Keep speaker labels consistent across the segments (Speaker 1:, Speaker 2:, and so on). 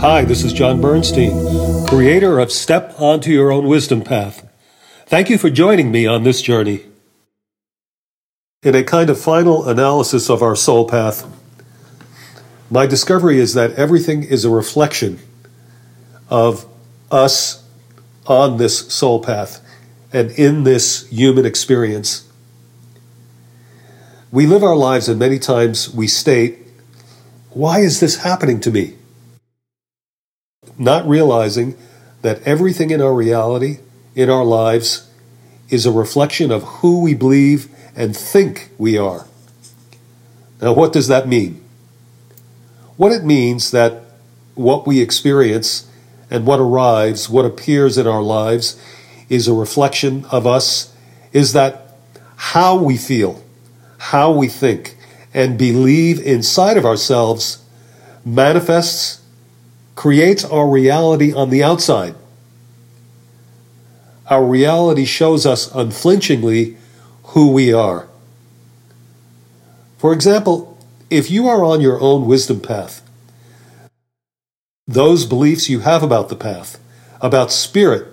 Speaker 1: Hi, this is John Bernstein, creator of Step Onto Your Own Wisdom Path. Thank you for joining me on this journey. In a kind of final analysis of our soul path, my discovery is that everything is a reflection of us on this soul path and in this human experience. We live our lives, and many times we state, Why is this happening to me? Not realizing that everything in our reality, in our lives, is a reflection of who we believe and think we are. Now, what does that mean? What it means that what we experience and what arrives, what appears in our lives, is a reflection of us, is that how we feel, how we think, and believe inside of ourselves manifests, creates our reality on the outside. Our reality shows us unflinchingly who we are. For example, if you are on your own wisdom path, those beliefs you have about the path, about spirit,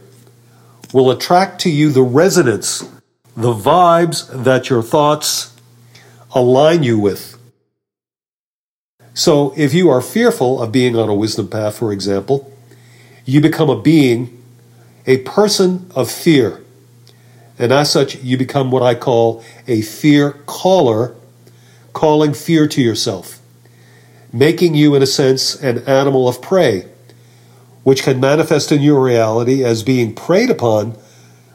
Speaker 1: will attract to you the resonance, the vibes that your thoughts align you with. So, if you are fearful of being on a wisdom path, for example, you become a being, a person of fear. And as such, you become what I call a fear caller, calling fear to yourself making you, in a sense, an animal of prey, which can manifest in your reality as being preyed upon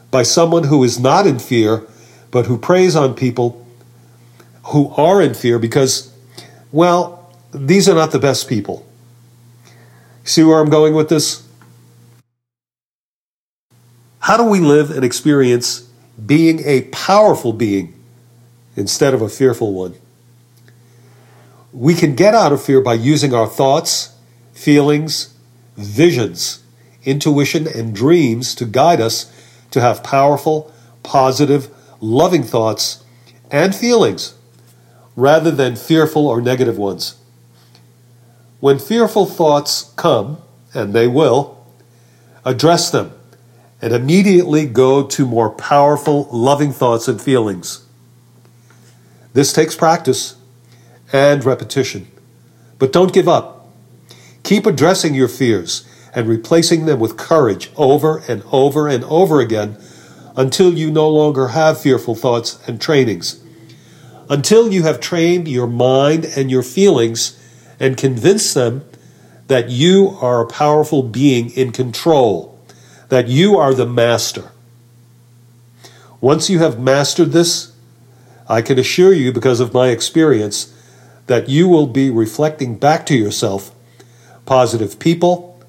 Speaker 1: by someone who is not in fear, but who preys on people who are in fear because, well, these are not the best people. See where I'm going with this? How do we live and experience being a powerful being instead of a fearful one? We can get out of fear by using our thoughts, feelings, visions, intuition, and dreams to guide us to have powerful, positive, loving thoughts and feelings rather than fearful or negative ones. When fearful thoughts come, and they will, address them and immediately go to more powerful, loving thoughts and feelings. This takes practice and repetition. But don't give up. Keep addressing your fears and replacing them with courage over and over and over again until you no longer have fearful thoughts and trainings. Until you have trained your mind and your feelings and convince them that you are a powerful being in control, that you are the master. Once you have mastered this, I can assure you, because of my experience, that you will be reflecting back to yourself positive people,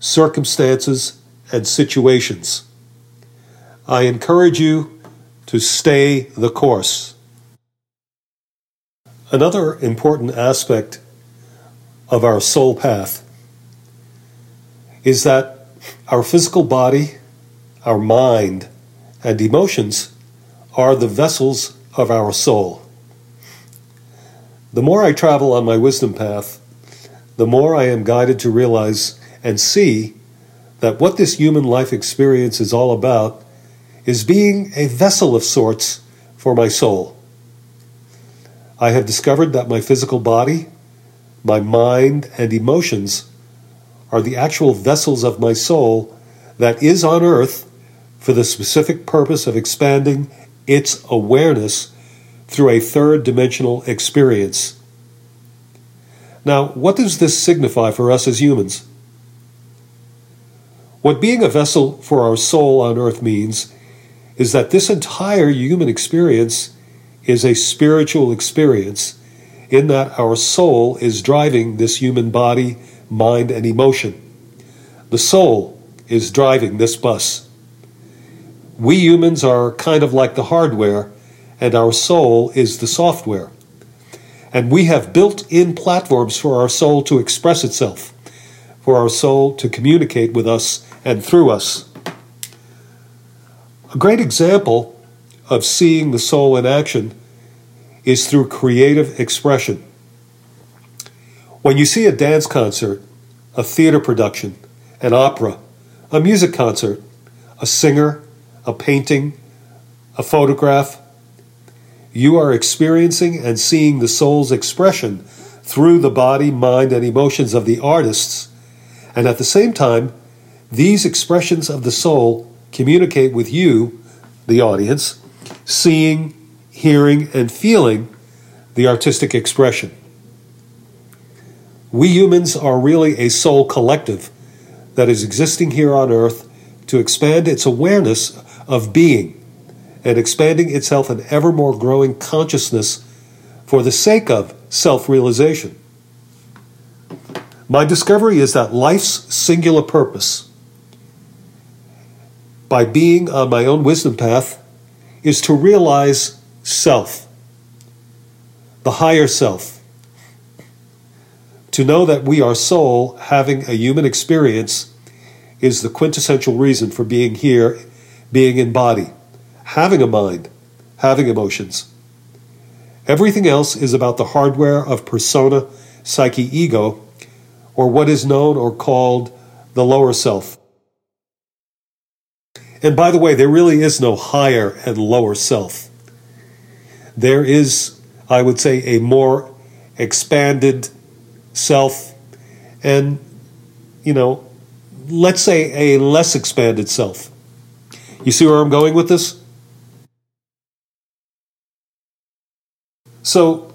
Speaker 1: circumstances, and situations. I encourage you to stay the course. Another important aspect of our soul path is that our physical body, our mind, and emotions are the vessels of our soul. The more I travel on my wisdom path, the more I am guided to realize and see that what this human life experience is all about is being a vessel of sorts for my soul. I have discovered that my physical body, my mind, and emotions are the actual vessels of my soul that is on earth for the specific purpose of expanding its awareness through a third dimensional experience. Now, what does this signify for us as humans? What being a vessel for our soul on earth means is that this entire human experience is a spiritual experience in that our soul is driving this human body, mind, and emotion. The soul is driving this bus. We humans are kind of like the hardware and our soul is the software. And we have built in platforms for our soul to express itself, for our soul to communicate with us and through us. A great example of seeing the soul in action is through creative expression. When you see a dance concert, a theater production, an opera, a music concert, a singer, a painting, a photograph. You are experiencing and seeing the soul's expression through the body, mind, and emotions of the artists, and at the same time, these expressions of the soul communicate with you, the audience, seeing, hearing, and feeling the artistic expression. We humans are really a soul collective that is existing here on earth to expand its awareness of being and expanding itself in ever more growing consciousness for the sake of self realization. My discovery is that life's singular purpose, by being on my own wisdom path, is to realize self, the higher self. To know that we are soul having a human experience is the quintessential reason for being here, being in body, having a mind, having emotions. Everything else is about the hardware of persona, psyche, ego, or what is known or called the lower self. And by the way, there really is no higher and lower self. There is, I would say, a more expanded self and, you know, let's say a less expanded self. You see where I'm going with this? So,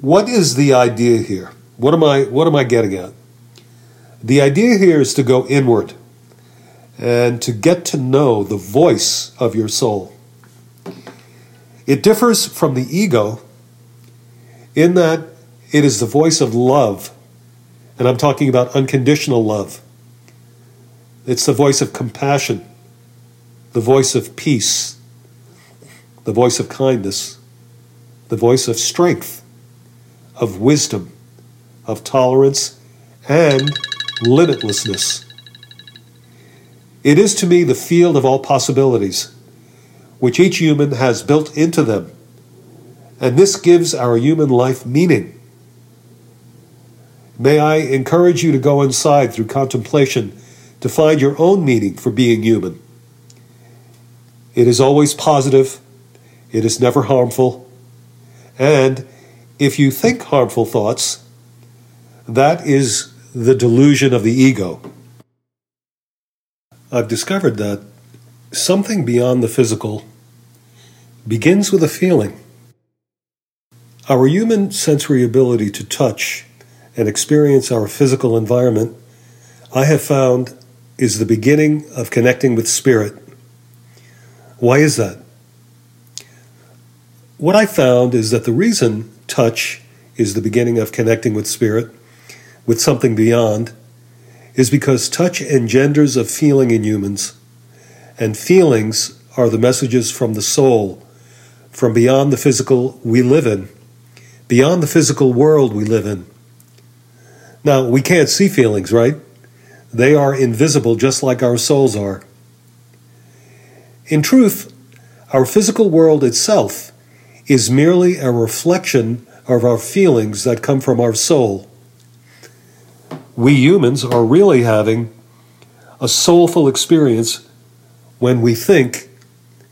Speaker 1: what is the idea here? What am I what am I getting at? The idea here is to go inward and to get to know the voice of your soul. It differs from the ego in that it is the voice of love, and I'm talking about unconditional love. It's the voice of compassion, the voice of peace, the voice of kindness, the voice of strength, of wisdom, of tolerance, and limitlessness. It is to me the field of all possibilities, which each human has built into them, and this gives our human life meaning. May I encourage you to go inside through contemplation to find your own meaning for being human. It is always positive, it is never harmful, and if you think harmful thoughts, that is the delusion of the ego. I've discovered that something beyond the physical begins with a feeling. Our human sensory ability to touch and experience our physical environment, I have found, is the beginning of connecting with spirit. Why is that? What I found is that the reason touch is the beginning of connecting with spirit, with something beyond, is because touch engenders a feeling in humans, and feelings are the messages from the soul, from beyond the physical we live in, beyond the physical world we live in. Now, we can't see feelings, right? They are invisible just like our souls are. In truth, our physical world itself is merely a reflection of our feelings that come from our soul. We humans are really having a soulful experience when we think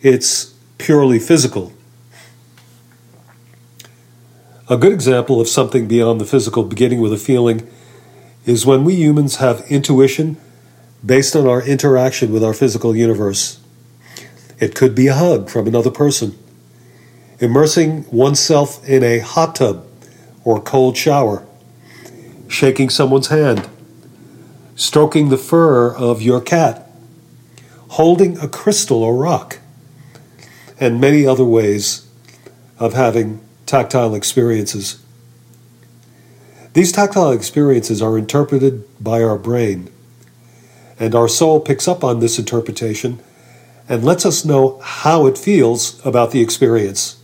Speaker 1: it's purely physical. A good example of something beyond the physical beginning with a feeling is when we humans have intuition based on our interaction with our physical universe. It could be a hug from another person, immersing oneself in a hot tub or cold shower, shaking someone's hand, stroking the fur of your cat, holding a crystal or rock, and many other ways of having tactile experiences. These tactile experiences are interpreted by our brain, and our soul picks up on this interpretation and lets us know how it feels about the experience.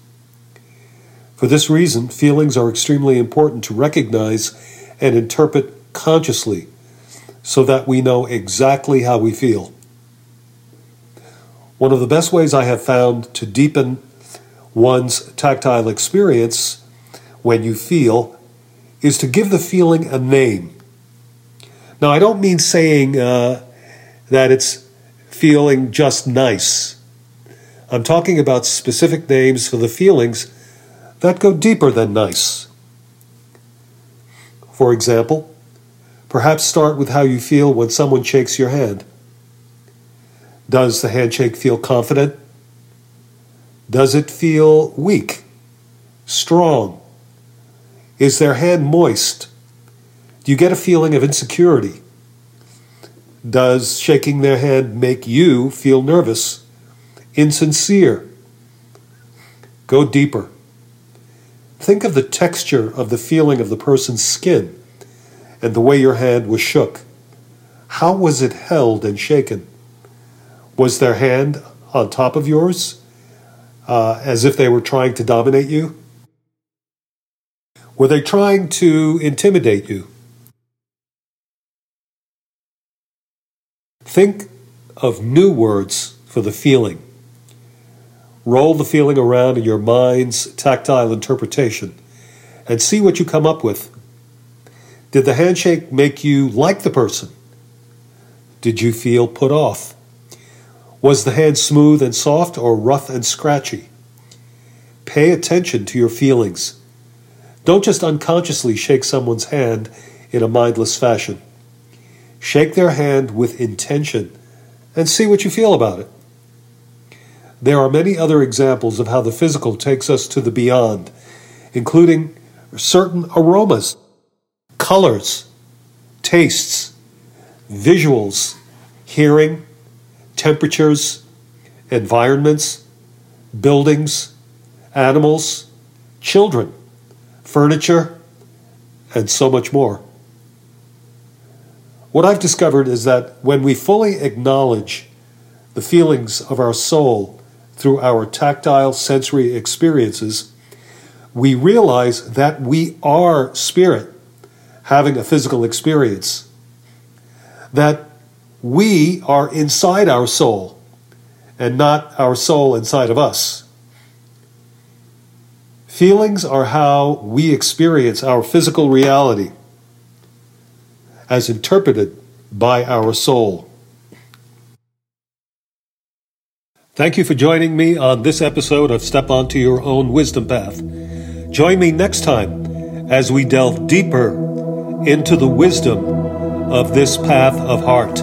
Speaker 1: For this reason, feelings are extremely important to recognize and interpret consciously so that we know exactly how we feel. One of the best ways I have found to deepen one's tactile experience when you feel is to give the feeling a name. Now, I don't mean saying uh, that it's feeling just nice. I'm talking about specific names for the feelings that go deeper than nice. For example, perhaps start with how you feel when someone shakes your hand. Does the handshake feel confident? Does it feel weak? Strong? Is their hand moist? Do you get a feeling of insecurity? Does shaking their hand make you feel nervous, insincere? Go deeper. Think of the texture of the feeling of the person's skin and the way your hand was shook. How was it held and shaken? Was their hand on top of yours, uh, as if they were trying to dominate you? Were they trying to intimidate you? Think of new words for the feeling. Roll the feeling around in your mind's tactile interpretation and see what you come up with. Did the handshake make you like the person? Did you feel put off? Was the hand smooth and soft or rough and scratchy? Pay attention to your feelings. Don't just unconsciously shake someone's hand in a mindless fashion. Shake their hand with intention and see what you feel about it. There are many other examples of how the physical takes us to the beyond, including certain aromas, colors, tastes, visuals, hearing, temperatures, environments, buildings, animals, children, furniture, and so much more. What I've discovered is that when we fully acknowledge the feelings of our soul through our tactile sensory experiences, we realize that we are spirit having a physical experience. That we are inside our soul and not our soul inside of us. Feelings are how we experience our physical reality as interpreted by our soul. Thank you for joining me on this episode of Step Onto Your Own Wisdom Path. Join me next time as we delve deeper into the wisdom of this path of heart.